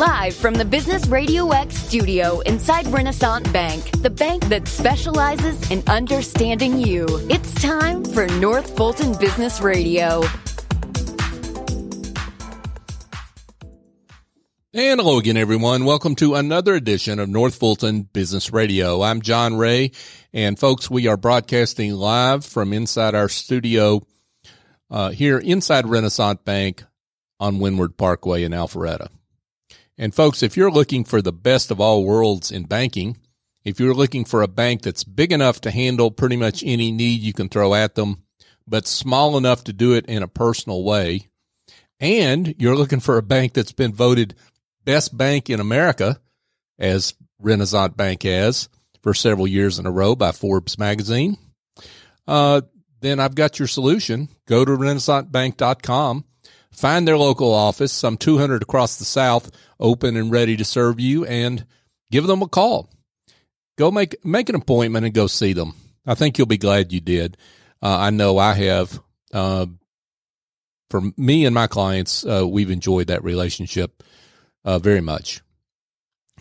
Live from the Business Radio X studio inside Renasant Bank, the bank that specializes in understanding you. It's time for North Fulton Business Radio. And hello again, everyone. Welcome to another edition of North Fulton Business Radio. I'm John Ray, and folks, we are broadcasting live from inside our studio uh, here inside Renasant Bank on Windward Parkway in Alpharetta. And folks, if you're looking for the best of all worlds in banking, if you're looking for a bank that's big enough to handle pretty much any need you can throw at them, but small enough to do it in a personal way, and you're looking for a bank that's been voted best bank in America, as Renasant Bank has for several years in a row by Forbes magazine, uh, then I've got your solution. Go to renasantbank.com, find their local office, some 200 across the South, open and ready to serve you, and give them a call. Go make, make an appointment and go see them. I think you'll be glad you did. Uh, I know I have. Uh, for me and my clients, uh, we've enjoyed that relationship uh, very much.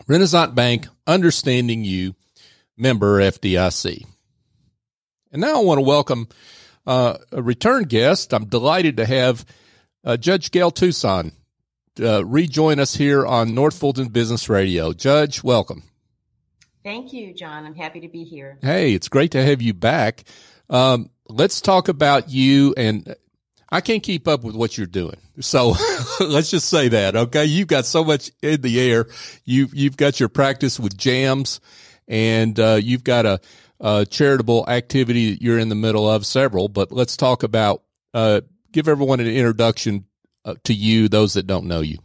Renasant Bank, understanding you, member FDIC. And now I want to welcome uh, a return guest. I'm delighted to have uh, Judge Gail Tusan, uh, rejoin us here on North Fulton Business Radio. Judge, welcome. Thank you, John. I'm happy to be here. Hey, it's great to have you back. Um, let's talk about you and I can't keep up with what you're doing. So let's just say that. Okay. You've got so much in the air. You, you've got your practice with JAMS and, uh, you've got a, a, charitable activity that you're in the middle of several, but let's talk about, uh, give everyone an introduction uh, to you, those that don't know you.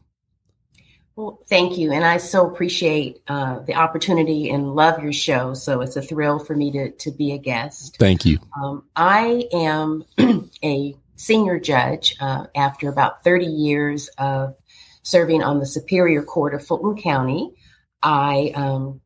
Well, thank you. And I so appreciate uh, the opportunity and love your show. So it's a thrill for me to, to be a guest. Thank you. Um, I am a senior judge uh, after about 30 years of serving on the Superior Court of Fulton County. I um,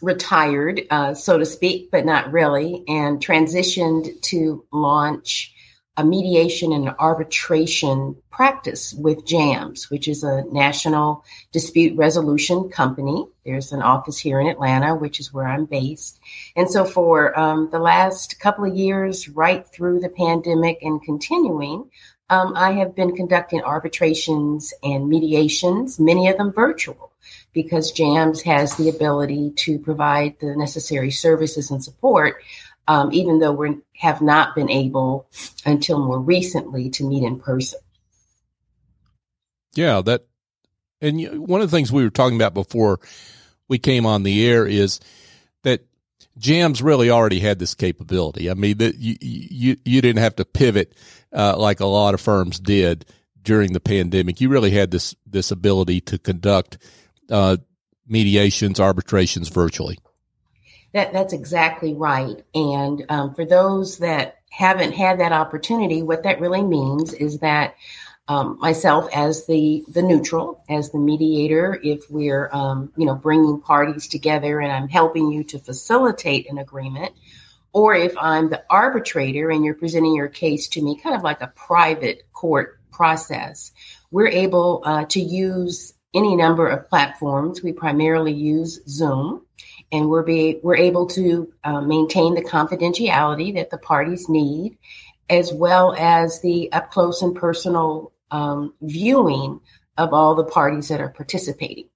retired, uh, so to speak, but not really, and transitioned to launch a mediation and arbitration practice with JAMS, which is a national dispute resolution company. There's an office here in Atlanta, which is where I'm based. And so for um, the last couple of years, right through the pandemic and continuing, um, I have been conducting arbitrations and mediations, many of them virtual, because JAMS has the ability to provide the necessary services and support um, even though we have not been able until more recently to meet in person. Yeah, that, and one of the things we were talking about before we came on the air is that Jams really already had this capability. I mean, that you, you you didn't have to pivot uh, like a lot of firms did during the pandemic. You really had this this ability to conduct uh, mediations, arbitrations virtually. That that's exactly right. And um, for those that haven't had that opportunity, what that really means is that um, myself as the the neutral, as the mediator, if we're um, you know bringing parties together and I'm helping you to facilitate an agreement, or if I'm the arbitrator and you're presenting your case to me, kind of like a private court process, we're able uh, to use any number of platforms. We primarily use Zoom and we're be we're able to uh, maintain the confidentiality that the parties need, as well as the up close and personal um, viewing of all the parties that are participating.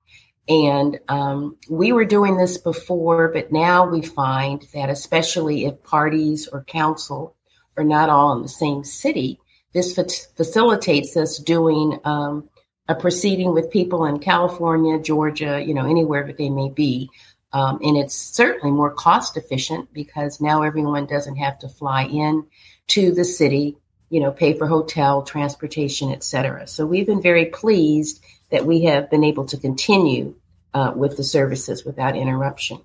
And um, we were doing this before, but now we find that especially if parties or counsel are not all in the same city, this fa- facilitates us doing um, a proceeding with people in California, Georgia, you know, anywhere that they may be, um, and it's certainly more cost efficient because now everyone doesn't have to fly in to the city, you know, pay for hotel, transportation, etc. So we've been very pleased that we have been able to continue uh, with the services without interruption.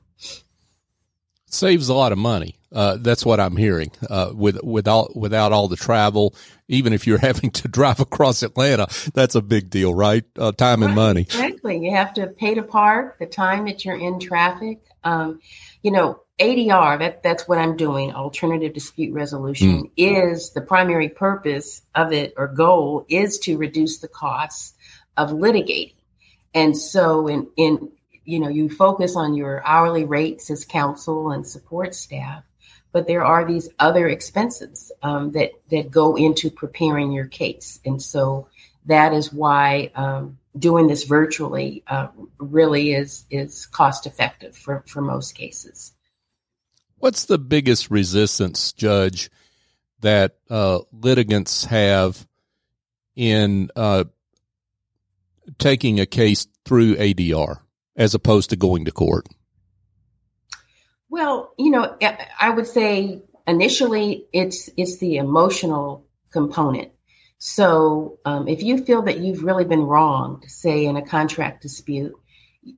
Saves a lot of money. Uh, that's what I'm hearing. Uh, with without without all the travel, even if you're having to drive across Atlanta, that's a big deal, right? Uh, time right, and money. Exactly. You have to pay to park, the time that you're in traffic. Um, you know, ADR. That that's what I'm doing. Alternative dispute resolution mm. is the primary purpose of it or goal is to reduce the costs of litigating. And so in, in, you know, you focus on your hourly rates as counsel and support staff, but there are these other expenses um, that, that go into preparing your case. And so that is why um, doing this virtually uh, really is, is cost effective for, for most cases. What's the biggest resistance, Judge, that uh, litigants have in uh, taking a case through ADR as opposed to going to court? Well, you know, I would say initially it's it's the emotional component. So um, if you feel that you've really been wronged, say in a contract dispute,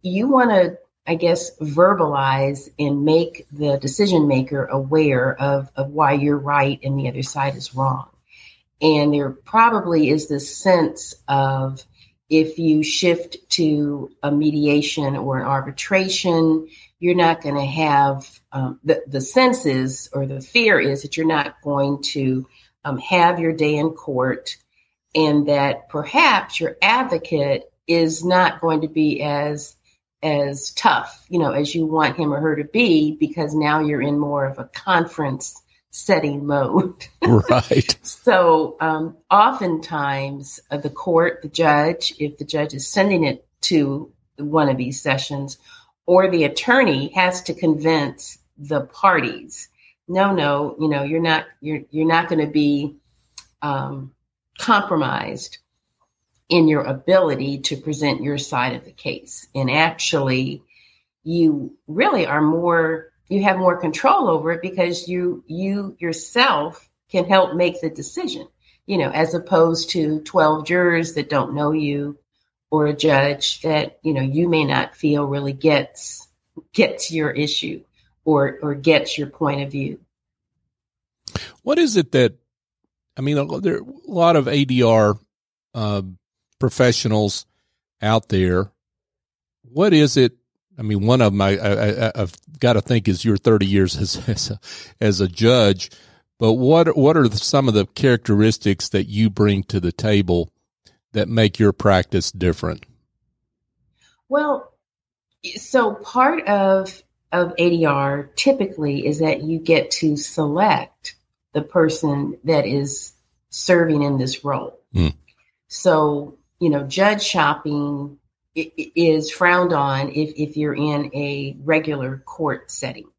you want to, I guess, verbalize and make the decision maker aware of, of why you're right and the other side is wrong. And there probably is this sense of if you shift to a mediation or an arbitration, you're not going to have um, the, the sense is or the fear is that you're not going to um, have your day in court and that perhaps your advocate is not going to be as as tough you know as you want him or her to be because now you're in more of a conference setting mode. right. So, um, oftentimes, uh, the court, the judge, if the judge is sending it to one of these sessions, or the attorney has to convince the parties, no, no, you know, you're not, you're, you're not going to be um, compromised in your ability to present your side of the case. And actually, you really are more you have more control over it because you you yourself can help make the decision you know as opposed to 12 jurors that don't know you or a judge that you know you may not feel really gets gets your issue or or gets your point of view what is it that i mean there are a lot of adr uh, professionals out there what is it I mean, one of them I, have got to think is your 30 years as, as a, as a judge. But what what are some of the characteristics that you bring to the table that make your practice different? Well, so part of of ADR typically is that you get to select the person that is serving in this role. Mm. So, you know, judge shopping is frowned on if, if you're in a regular court setting.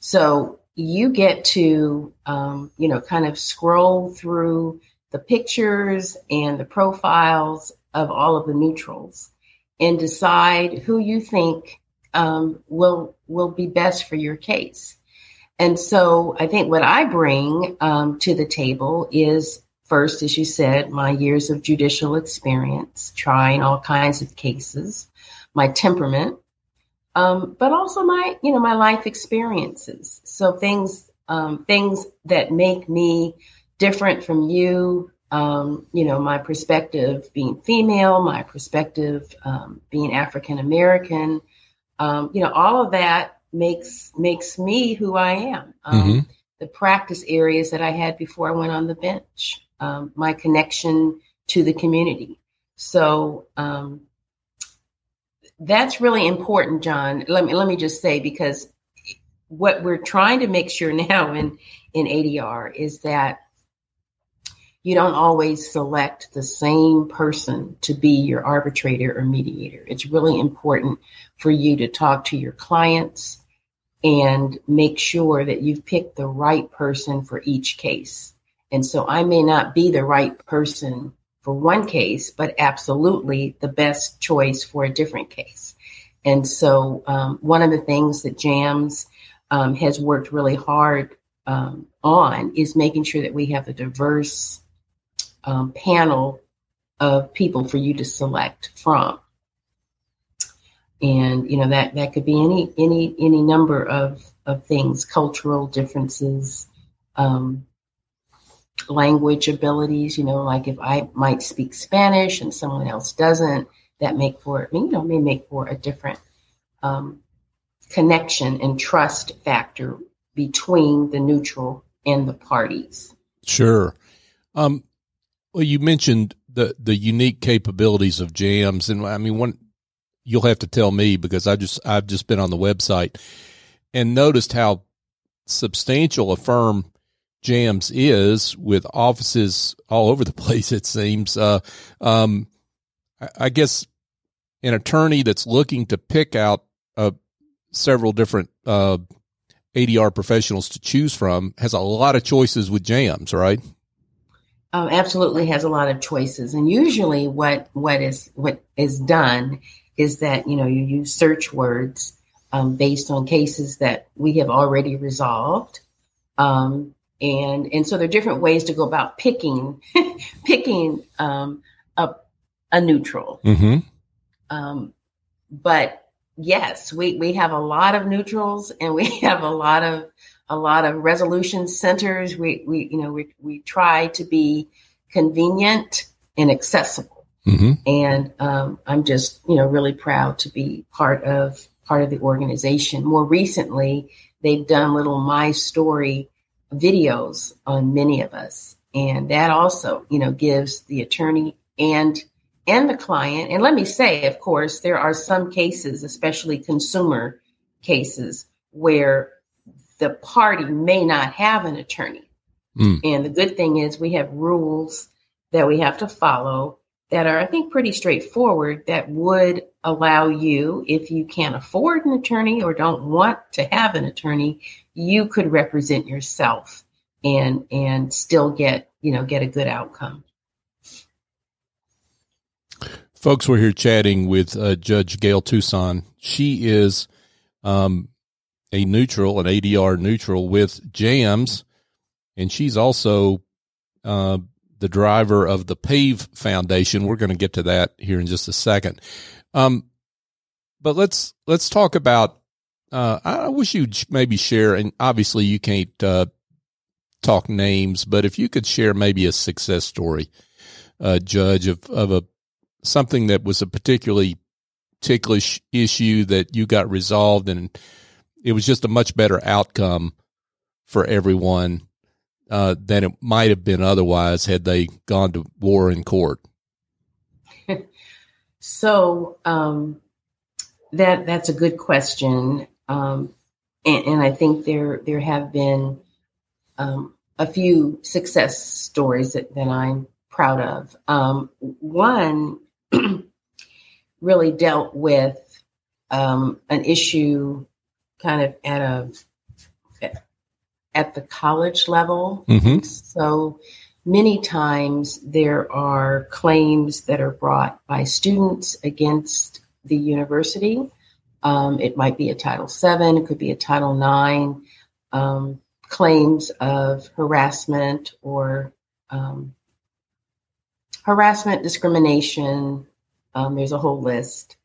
So you get to, um, you know, kind of scroll through the pictures and the profiles of all of the neutrals and decide who you think um, will will be best for your case. And so I think what I bring um, to the table is First, as you said, my years of judicial experience, trying all kinds of cases, my temperament, um, but also my, you know, my life experiences. So things, um, things that make me different from you. Um, you know, my perspective being female, my perspective um, being African American. Um, you know, all of that makes makes me who I am. Um, mm-hmm. The practice areas that I had before I went on the bench um, my connection to the community. So um, that's really important, John. Let me let me just say because what we're trying to make sure now in in ADR is that you don't always select the same person to be your arbitrator or mediator. It's really important for you to talk to your clients and make sure that you've picked the right person for each case. And so I may not be the right person for one case, but absolutely the best choice for a different case. And so um, one of the things that JAMS um, has worked really hard um, on is making sure that we have a diverse um, panel of people for you to select from. And you know that that could be any any any number of of things, cultural differences, um, language abilities, you know, like if I might speak Spanish and someone else doesn't, that make for, you know, may make for a different um, connection and trust factor between the neutral and the parties. Sure. Um, well, you mentioned the the unique capabilities of JAMS, and I mean one you'll have to tell me because I just I've just been on the website and noticed how substantial a firm Jams is with offices all over the place. It seems. Uh, um, I, I guess an attorney that's looking to pick out uh, several different uh, ADR professionals to choose from has a lot of choices with Jams, right? Um, absolutely has a lot of choices, and usually what what is what is done is that you know you use search words um, based on cases that we have already resolved, um, and and so there are different ways to go about picking picking um, a a neutral. Mm-hmm. Um, but yes, we we have a lot of neutrals, and we have a lot of a lot of resolution centers. We we you know we we try to be convenient and accessible. Mm-hmm. And um, I'm just you know really proud to be part of part of the organization. More recently, they've done little my story videos on many of us, and that also you know gives the attorney and and the client. And let me say, of course, there are some cases, especially consumer cases, where the party may not have an attorney. Mm. And the good thing is we have rules that we have to follow that are, I think, pretty straightforward that would allow you, if you can't afford an attorney or don't want to have an attorney, you could represent yourself and and still get, you know, get a good outcome. Folks, we're here chatting with uh, Judge Gail Tusan. She is um, a neutral, an ADR neutral with JAMS, and she's also uh, the driver of the PAVE Foundation. We're going to get to that here in just a second. Um, but let's let's talk about. Uh, I wish you'd maybe share, and obviously you can't uh, talk names, but if you could share maybe a success story, uh, Judge, of of a something that was a particularly ticklish issue that you got resolved, and it was just a much better outcome for everyone uh, than it might have been otherwise had they gone to war in court? so um, that that's a good question, um, and, and, I think there there have been um, a few success stories that, that I'm proud of. Um, one really dealt with um, an issue kind of at a at the college level. Mm-hmm. So many times there are claims that are brought by students against the university. Um, it might be a Title VII, it could be a Title IX, um, claims of harassment or um, harassment, discrimination. Um, there's a whole list.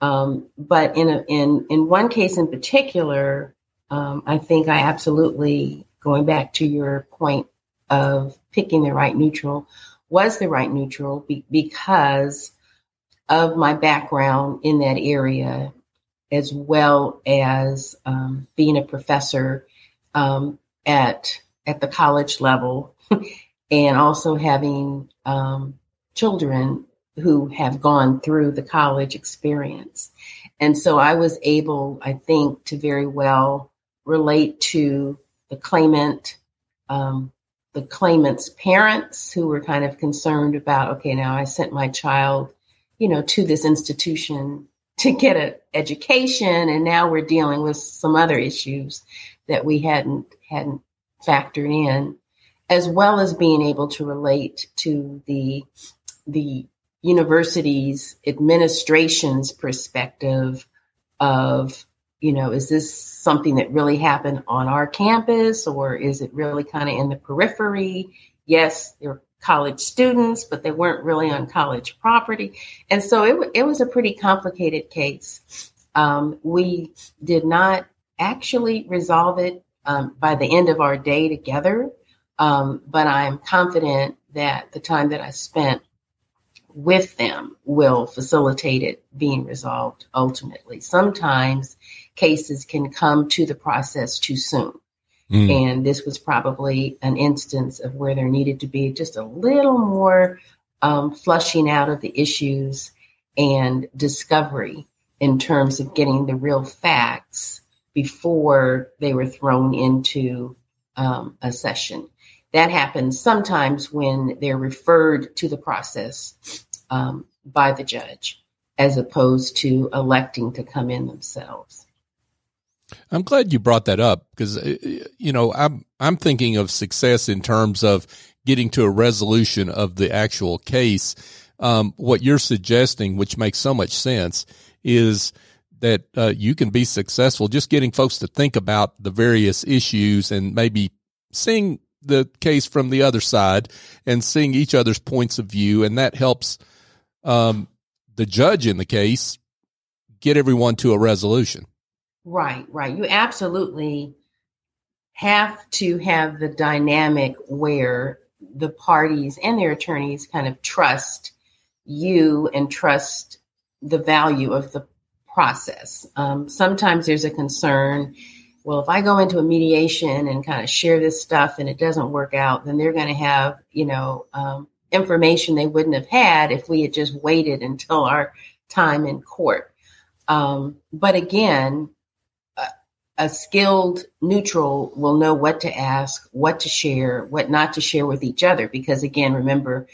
Um, but in, a, in, in one case in particular, um, I think I absolutely, going back to your point of picking the right neutral, was the right neutral be- because of my background in that area, as well as um, being a professor um, at at the college level, and also having um, children who have gone through the college experience. And so I was able, I think, to very well relate to the claimant, um, the claimant's parents who were kind of concerned about, okay, now I sent my child, you know, to this institution to get an education, and now we're dealing with some other issues that we hadn't hadn't factored in, as well as being able to relate to the the university's administration's perspective of you know, is this something that really happened on our campus or is it really kind of in the periphery? Yes, they're college students, but they weren't really on college property. And so it, it was a pretty complicated case. Um, we did not actually resolve it um, by the end of our day together, um, but I'm confident that the time that I spent with them will facilitate it being resolved ultimately. Sometimes cases can come to the process too soon. Mm. And this was probably an instance of where there needed to be just a little more um, flushing out of the issues and discovery in terms of getting the real facts before they were thrown into um, a session. That happens sometimes when they're referred to the process um, by the judge, as opposed to electing to come in themselves. I'm glad you brought that up because uh, you know I'm I'm thinking of success in terms of getting to a resolution of the actual case. Um, what you're suggesting, which makes so much sense, is that uh, you can be successful just getting folks to think about the various issues and maybe seeing the case from the other side and seeing each other's points of view, and that helps um, the judge in the case get everyone to a resolution. Right, right. You absolutely have to have the dynamic where the parties and their attorneys kind of trust you and trust the value of the process. Um, sometimes there's a concern well, if I go into a mediation and kind of share this stuff and it doesn't work out, then they're going to have, you know, um, information they wouldn't have had if we had just waited until our time in court. Um, but again, a, a skilled neutral will know what to ask, what to share, what not to share with each other. Because again, remember,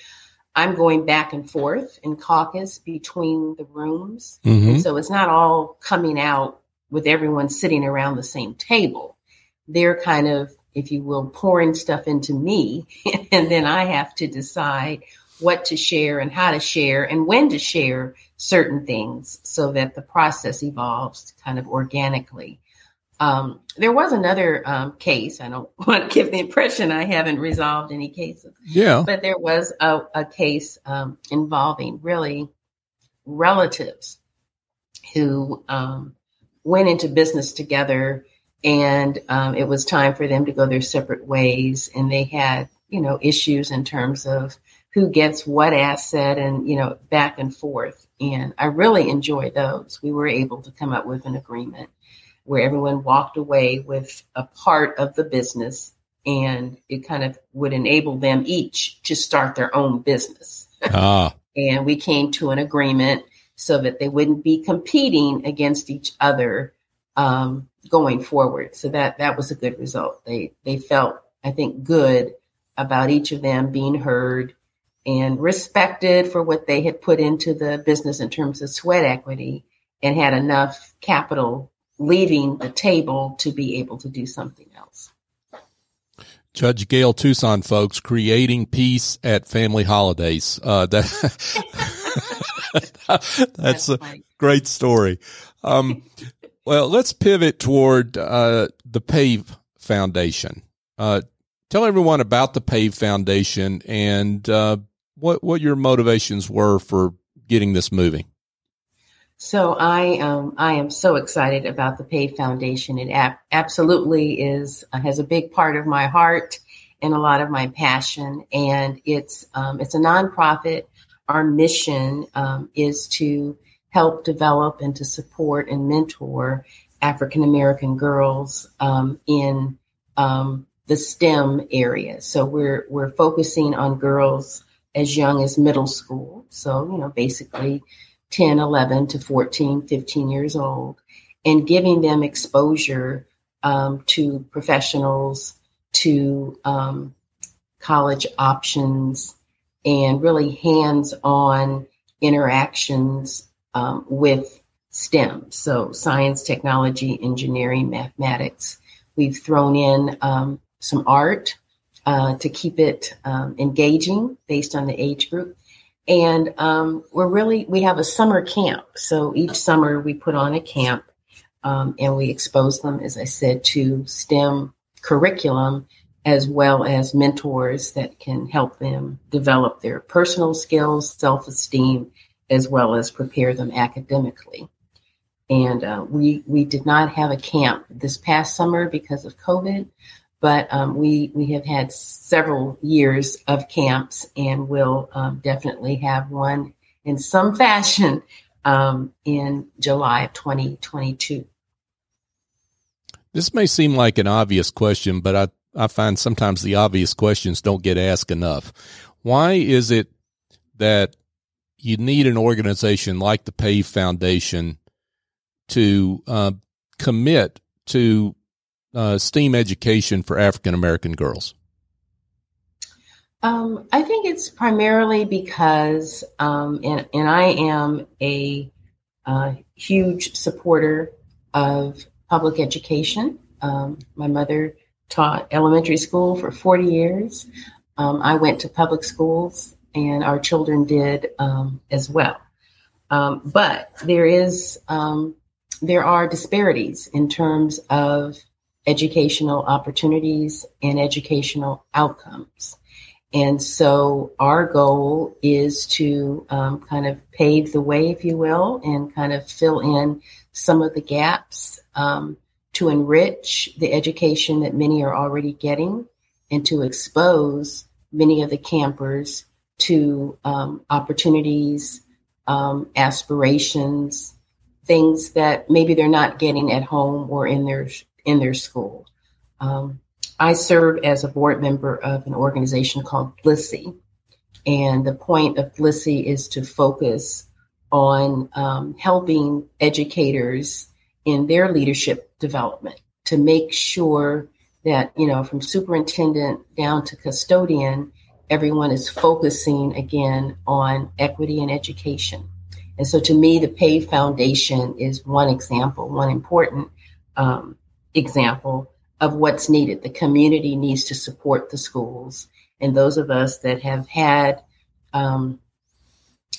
I'm going back and forth in caucus between the rooms. Mm-hmm. And so it's not all coming out with everyone sitting around the same table. They're kind of, if you will, pouring stuff into me. and then I have to decide what to share and how to share and when to share certain things so that the process evolves kind of organically. Um, there was another um, case. I don't want to give the impression I haven't resolved any cases. Yeah. But there was a, a case um, involving really relatives who um, went into business together and um, it was time for them to go their separate ways. And they had you know issues in terms of who gets what asset and you know back and forth. And i really enjoyed those. We were able to come up with an agreement where everyone walked away with a part of the business and it kind of would enable them each to start their own business. Ah. and we came to an agreement so that they wouldn't be competing against each other um, going forward. So that that was a good result. They they felt I think good about each of them being heard and respected for what they had put into the business in terms of sweat equity and had enough capital leaving the table to be able to do something else. Judge Gail Tusan, folks, creating peace at family holidays. Uh, that That's, a great story. Um, well, let's pivot toward uh, the PAVE Foundation. Uh, tell everyone about the PAVE Foundation and uh, what what your motivations were for getting this moving. So I um, I am so excited about the PAVE Foundation. It ab- absolutely is uh, has a big part of my heart and a lot of my passion, and it's um, it's a nonprofit our mission um, is to help develop and to support and mentor African American girls um, in um, the STEM area. So we're we're focusing on girls as young as middle school. So you know, basically 10, 11 to 14, 15 years old, and giving them exposure um, to professionals, to um, college options, and really hands on interactions um, with STEM. So, science, technology, engineering, mathematics. We've thrown in um, some art uh, to keep it um, engaging based on the age group. And um, we're really, we have a summer camp. So each summer we put on a camp um, and we expose them, as I said, to STEM curriculum as well as mentors that can help them develop their personal skills, self esteem, as well as prepare them academically. And uh, we we did not have a camp this past summer because of COVID, but um, we we have had several years of camps, and will um, definitely have one in some fashion um, in July of 2022. This may seem like an obvious question, but I I find sometimes the obvious questions don't get asked enough. Why is it that you need an organization like the PAVE Foundation to uh, commit to uh, STEAM education for African American girls? Um, I think it's primarily because, um, and, and I am a uh, huge supporter of public education. Um, my mother taught elementary school for 40 years. Um, I went to public schools, and our children did um, as well. Um, but there is there are disparities in terms of educational opportunities and educational outcomes. And so our goal is to um, kind of pave the way, if you will, and kind of fill in some of the gaps um, to enrich the education that many are already getting and to expose many of the campers to um, opportunities, um, aspirations, things that maybe they're not getting at home or in their in their school. Um, I serve as a board member of an organization called GLISI. And the point of GLISI is to focus on um, helping educators in their leadership development to make sure that, you know, from superintendent down to custodian, everyone is focusing again on equity and education. And so to me, the PAVE Foundation is one example, one important um, example of what's needed. The community needs to support the schools. And those of us that have had um,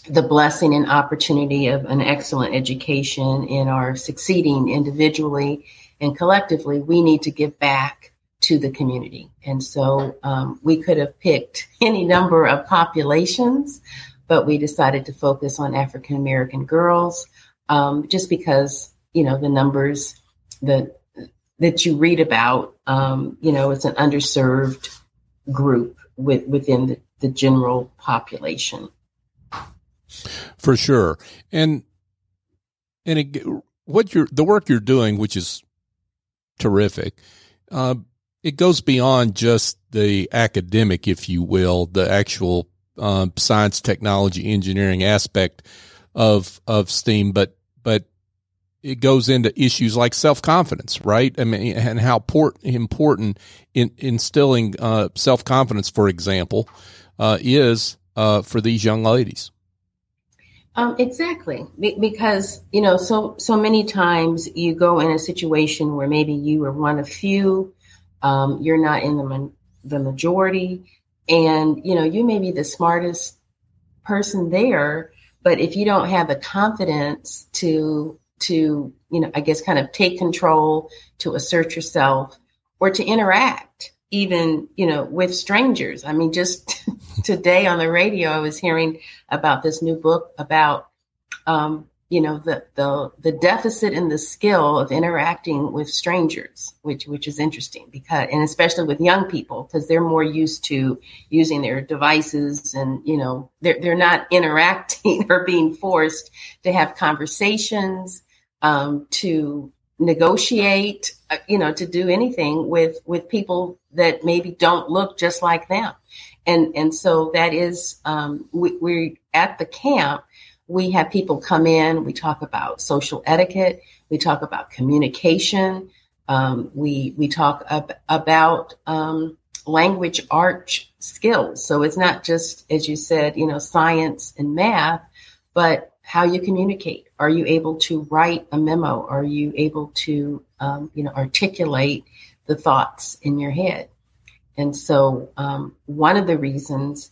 the blessing and opportunity of an excellent education and are succeeding individually and collectively, we need to give back to the community. And so um, we could have picked any number of populations, but we decided to focus on African American girls um, just because, you know, the numbers, that that you read about, um, you know, it's an underserved group with, within the, the general population. For sure, and and it, what you're the work you're doing, which is terrific, uh, it goes beyond just the academic, if you will, the actual uh, science, technology, engineering aspect of of STEAM, but but it goes into issues like self confidence, right? I mean, and how port, important in instilling uh, self confidence, for example, uh, is uh, for these young ladies. Um, exactly, Be- because you know, so so many times you go in a situation where maybe you are one of few, um, you're not in the the majority, and you know, you may be the smartest person there, but if you don't have the confidence to to, you know, I guess kind of take control, to assert yourself, or to interact even, you know, with strangers. I mean, just today on the radio, I was hearing about this new book about, um, you know, the, the, the deficit in the skill of interacting with strangers, which, which is interesting because, and especially with young people, because they're more used to using their devices and, you know, they're, they're not interacting or being forced to have conversations um, to negotiate, uh, you know, to do anything with with people that maybe don't look just like them, and and so that is um, we, we're at the camp. We have people come in. We talk about social etiquette. We talk about communication. Um, we we talk ab- about um, language arts skills. So it's not just as you said, you know, science and math, but how you communicate. Are you able to write a memo? Are you able to, um, you know, articulate the thoughts in your head? And so, um, one of the reasons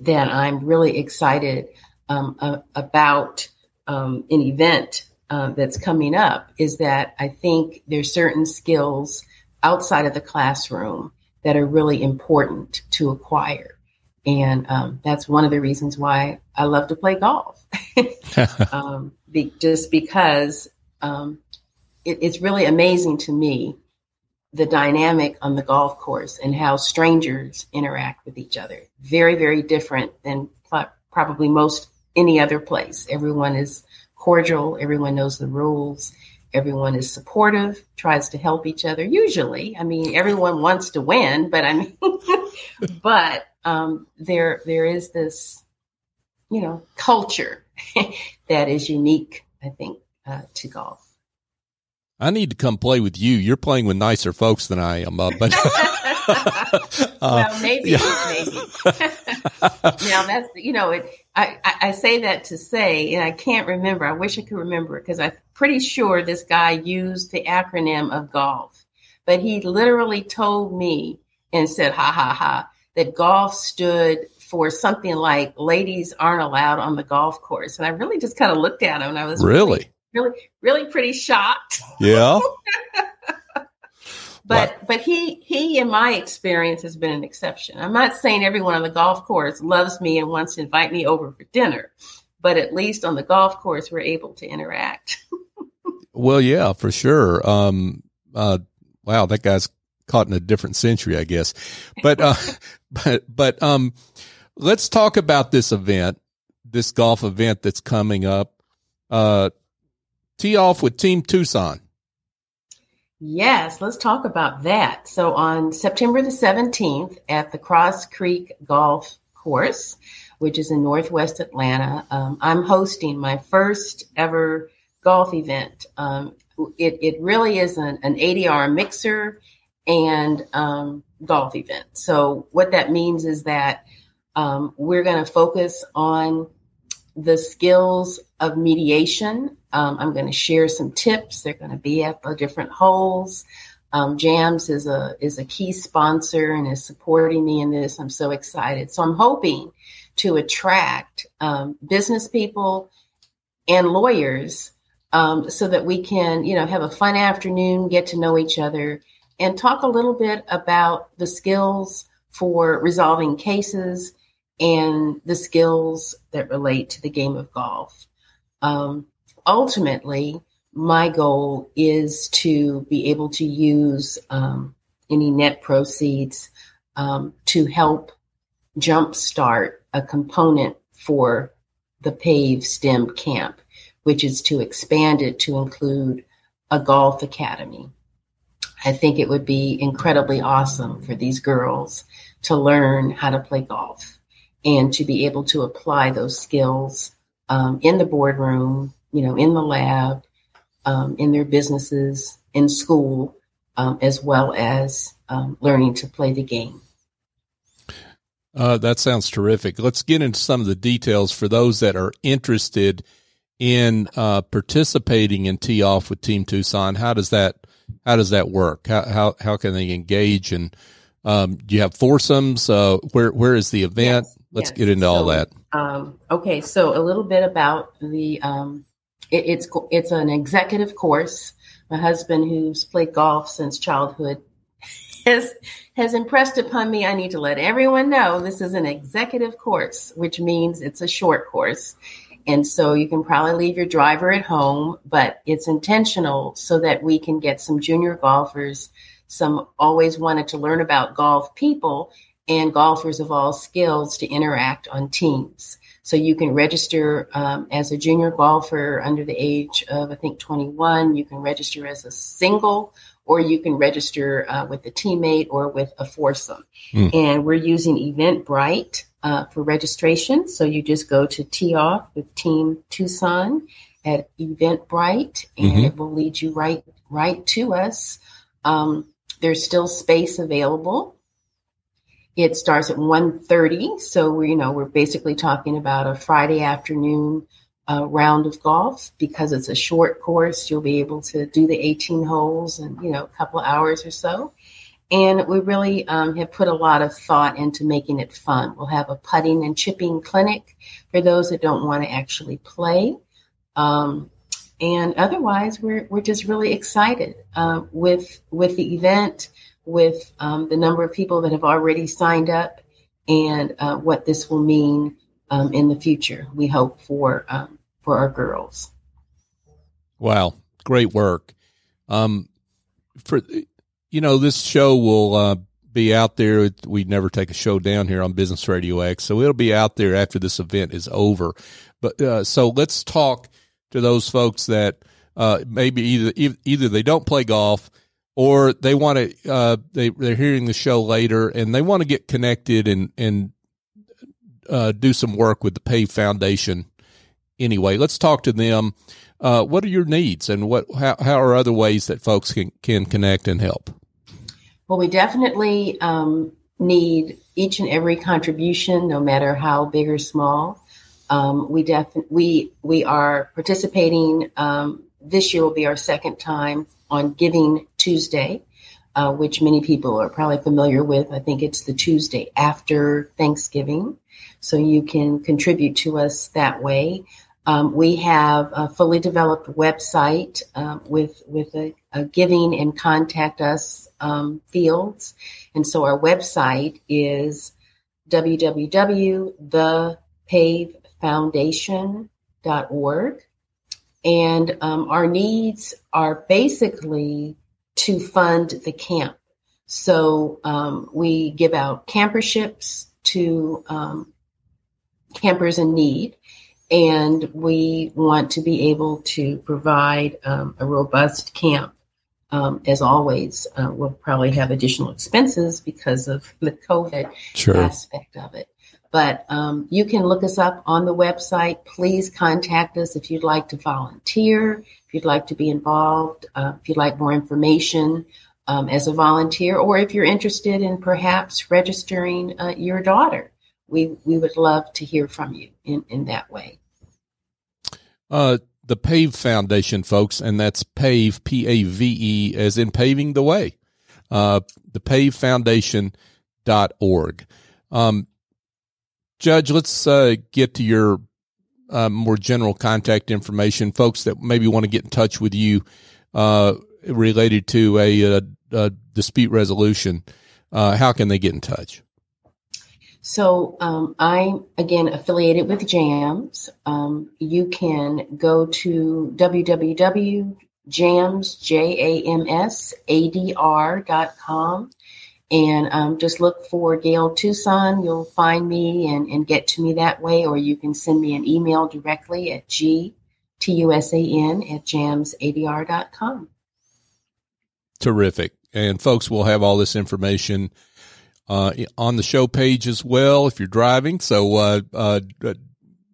that I'm really excited um, uh, about um, an event uh, that's coming up is that I think there's certain skills outside of the classroom that are really important to acquire. And um, that's one of the reasons why I love to play golf. um, be, just because um, it, it's really amazing to me the dynamic on the golf course and how strangers interact with each other. Very, very different than pl- probably most any other place. Everyone is cordial, everyone knows the rules, everyone is supportive, tries to help each other. Usually, I mean, everyone wants to win, but I mean, but um, there there is this, you know, culture that is unique. I think uh, to golf. I need to come play with you. You're playing with nicer folks than I am, uh, but well, maybe, maybe. now that's you know, it, I, I say that to say, and I can't remember. I wish I could remember because I'm pretty sure this guy used the acronym of golf, but he literally told me and said, "Ha ha ha," that golf stood for something like "ladies aren't allowed on the golf course," and I really just kind of looked at him and I was really really, really pretty shocked. Yeah. but but he he in my experience has been an exception. I'm not saying everyone on the golf course loves me and wants to invite me over for dinner, but at least on the golf course we're able to interact. well, yeah, for sure. Um, uh, wow, that guy's caught in a different century, I guess. But uh, but but um, let's talk about this event, this golf event that's coming up. Uh, tee off with Team Tusan. Yes, let's talk about that. So on September the 17th at the Cross Creek Golf Course, which is in Northwest Atlanta, um, I'm hosting my first ever golf event. Um, it, it really is an, an ADR mixer and um, golf event. So what that means is that um, we're going to focus on the skills of mediation. Um, I'm going to share some tips. They're going to be at the different holes. Um, Jams is a is a key sponsor and is supporting me in this. I'm so excited. So I'm hoping to attract um, business people and lawyers um, so that we can, you know, have a fun afternoon, get to know each other, and talk a little bit about the skills for resolving cases and the skills that relate to the game of golf. Um, ultimately, my goal is to be able to use um, any net proceeds um, to help jumpstart a component for the PAVE STEM camp, which is to expand it to include a golf academy. I think it would be incredibly awesome for these girls to learn how to play golf and to be able to apply those skills um, in the boardroom, you know, in the lab, um, in their businesses, in school, um, as well as um, learning to play the game. Uh, that sounds terrific. Let's get into some of the details for those that are interested in uh, participating in Tee Off with Team Tusan. How does that how does that work? How how how can they engage and um, do you have foursomes? Uh, where where is the event? Yes. Let's yes. get into so, all that. Um, okay, so a little bit about the um, it, it's it's an executive course. My husband, who's played golf since childhood, has has impressed upon me. I need to let everyone know this is an executive course, which means it's a short course. And so you can probably leave your driver at home, but it's intentional so that we can get some junior golfers, some always wanted to learn about golf people, and golfers of all skills to interact on teams. So you can register um, as a junior golfer under the age of, I think, 21. You can register as a single, or you can register uh, with a teammate or with a foursome. Mm. And we're using Eventbrite uh, for registration. So you just go to Tee Off with Team Tusan at Eventbrite, and mm-hmm. it will lead you right right to us. Um, there's still space available. It starts at 1.30. So we're, you know, we're basically talking about a Friday afternoon uh, round of golf because it's a short course. You'll be able to do the 18 holes in, you know, a couple hours or so. And we really um, have put a lot of thought into making it fun. We'll have a putting and chipping clinic for those that don't want to actually play. Um, and otherwise, we're, we're just really excited uh, with with the event with um, the number of people that have already signed up and uh, what this will mean um, in the future. We hope for um, for our girls. Wow, great work! Um, for you know, this show will uh, be out there. We never take a show down here on Business Radio X, so it'll be out there after this event is over. But uh, so let's talk to those folks that uh, maybe either either they don't play golf or they want to uh, they they're hearing the show later and they want to get connected and and uh, do some work with the PAVE Foundation anyway. Let's talk to them. Uh, what are your needs, and what how, how are other ways that folks can can connect and help? Well, we definitely um, need each and every contribution, no matter how big or small. Um, we def- we we are participating. Um, this year will be our second time on Giving Tuesday, uh, which many people are probably familiar with. I think it's the Tuesday after Thanksgiving, so you can contribute to us that way. Um, we have a fully developed website uh, with with a, a, giving and contact us um, fields, and so our website is www.thepavefoundation.org. And um, our needs are basically to fund the camp. So um, we give out camperships to um, campers in need, and we want to be able to provide um, a robust camp um, as always, uh, we'll probably have additional expenses because of the COVID sure. aspect of it. But um, you can look us up on the website. Please contact us if you'd like to volunteer, if you'd like to be involved, uh, if you'd like more information um, as a volunteer, or if you're interested in perhaps registering uh, your daughter. We, we would love to hear from you in, in that way. Uh, the PAVE Foundation, folks, and that's PAVE, P A V E, as in paving the way. Uh, the pavefoundation.org. Um, Judge, let's uh, get to your uh, more general contact information. Folks that maybe want to get in touch with you uh, related to a, a, a dispute resolution, uh, how can they get in touch? So um, I'm again affiliated with JAMS. Um, you can go to www.jamsjamsadr.com and um, just look for Gail Tusan. You'll find me and, and get to me that way, or you can send me an email directly at gtusan at jamsadr.com. Terrific. And folks we'll have all this information uh, on the show page as well if you're driving. So uh, uh,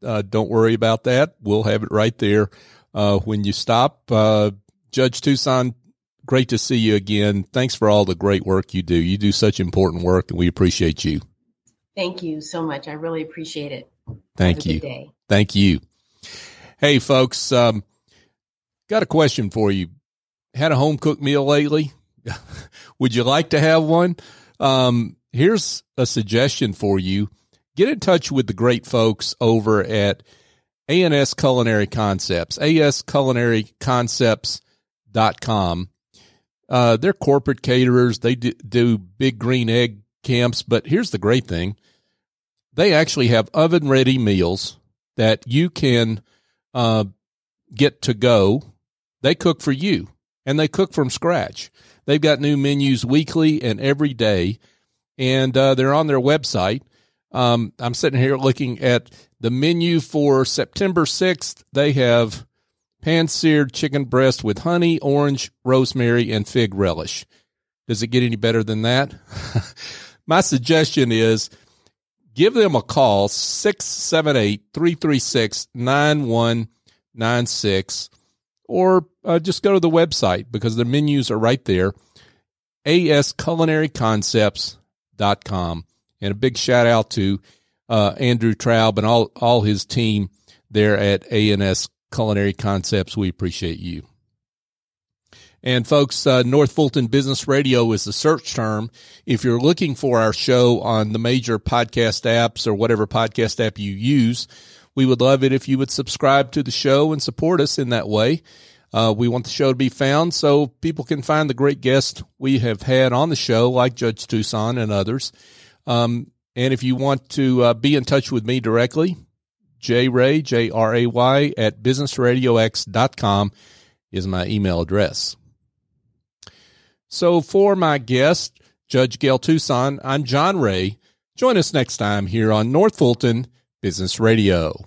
uh, don't worry about that. We'll have it right there uh, when you stop. Uh, Judge Tusan, great to see you again. Thanks for all the great work you do. You do such important work, and we appreciate you. Thank you so much. I really appreciate it. Thank you. Thank you. Hey, folks, um, got a question for you. Had a home cooked meal lately? Would you like to have one? Um, here's a suggestion for you. Get in touch with the great folks over at A&S Culinary Concepts, asculinaryconcepts.com. Uh, they're corporate caterers. They do, do big green egg camps, but here's the great thing. They actually have oven ready meals that you can uh, get to go. They cook for you and they cook from scratch. They've got new menus weekly and every day and uh, they're on their website. Um, I'm sitting here looking at the menu for September 6th. They have pan seared chicken breast with honey, orange, rosemary, and fig relish. Does it get any better than that? My suggestion is give them a call 678 336 9196 or uh, just go to the website because the menus are right there. AS Culinary Concepts com. And a big shout out to uh, Andrew Traub and all, all his team there at A&S Culinary Concepts. We appreciate you. And folks, uh, North Fulton Business Radio is the search term. If you're looking for our show on the major podcast apps or whatever podcast app you use, we would love it if you would subscribe to the show and support us in that way. Uh, we want the show to be found so people can find the great guests we have had on the show, like Judge Tusan and others. Um, and if you want to uh, be in touch with me directly, J Ray, J R A Y, at businessradiox.com is my email address. So for my guest, Judge Gail Tusan, I'm John Ray. Join us next time here on North Fulton Business Radio.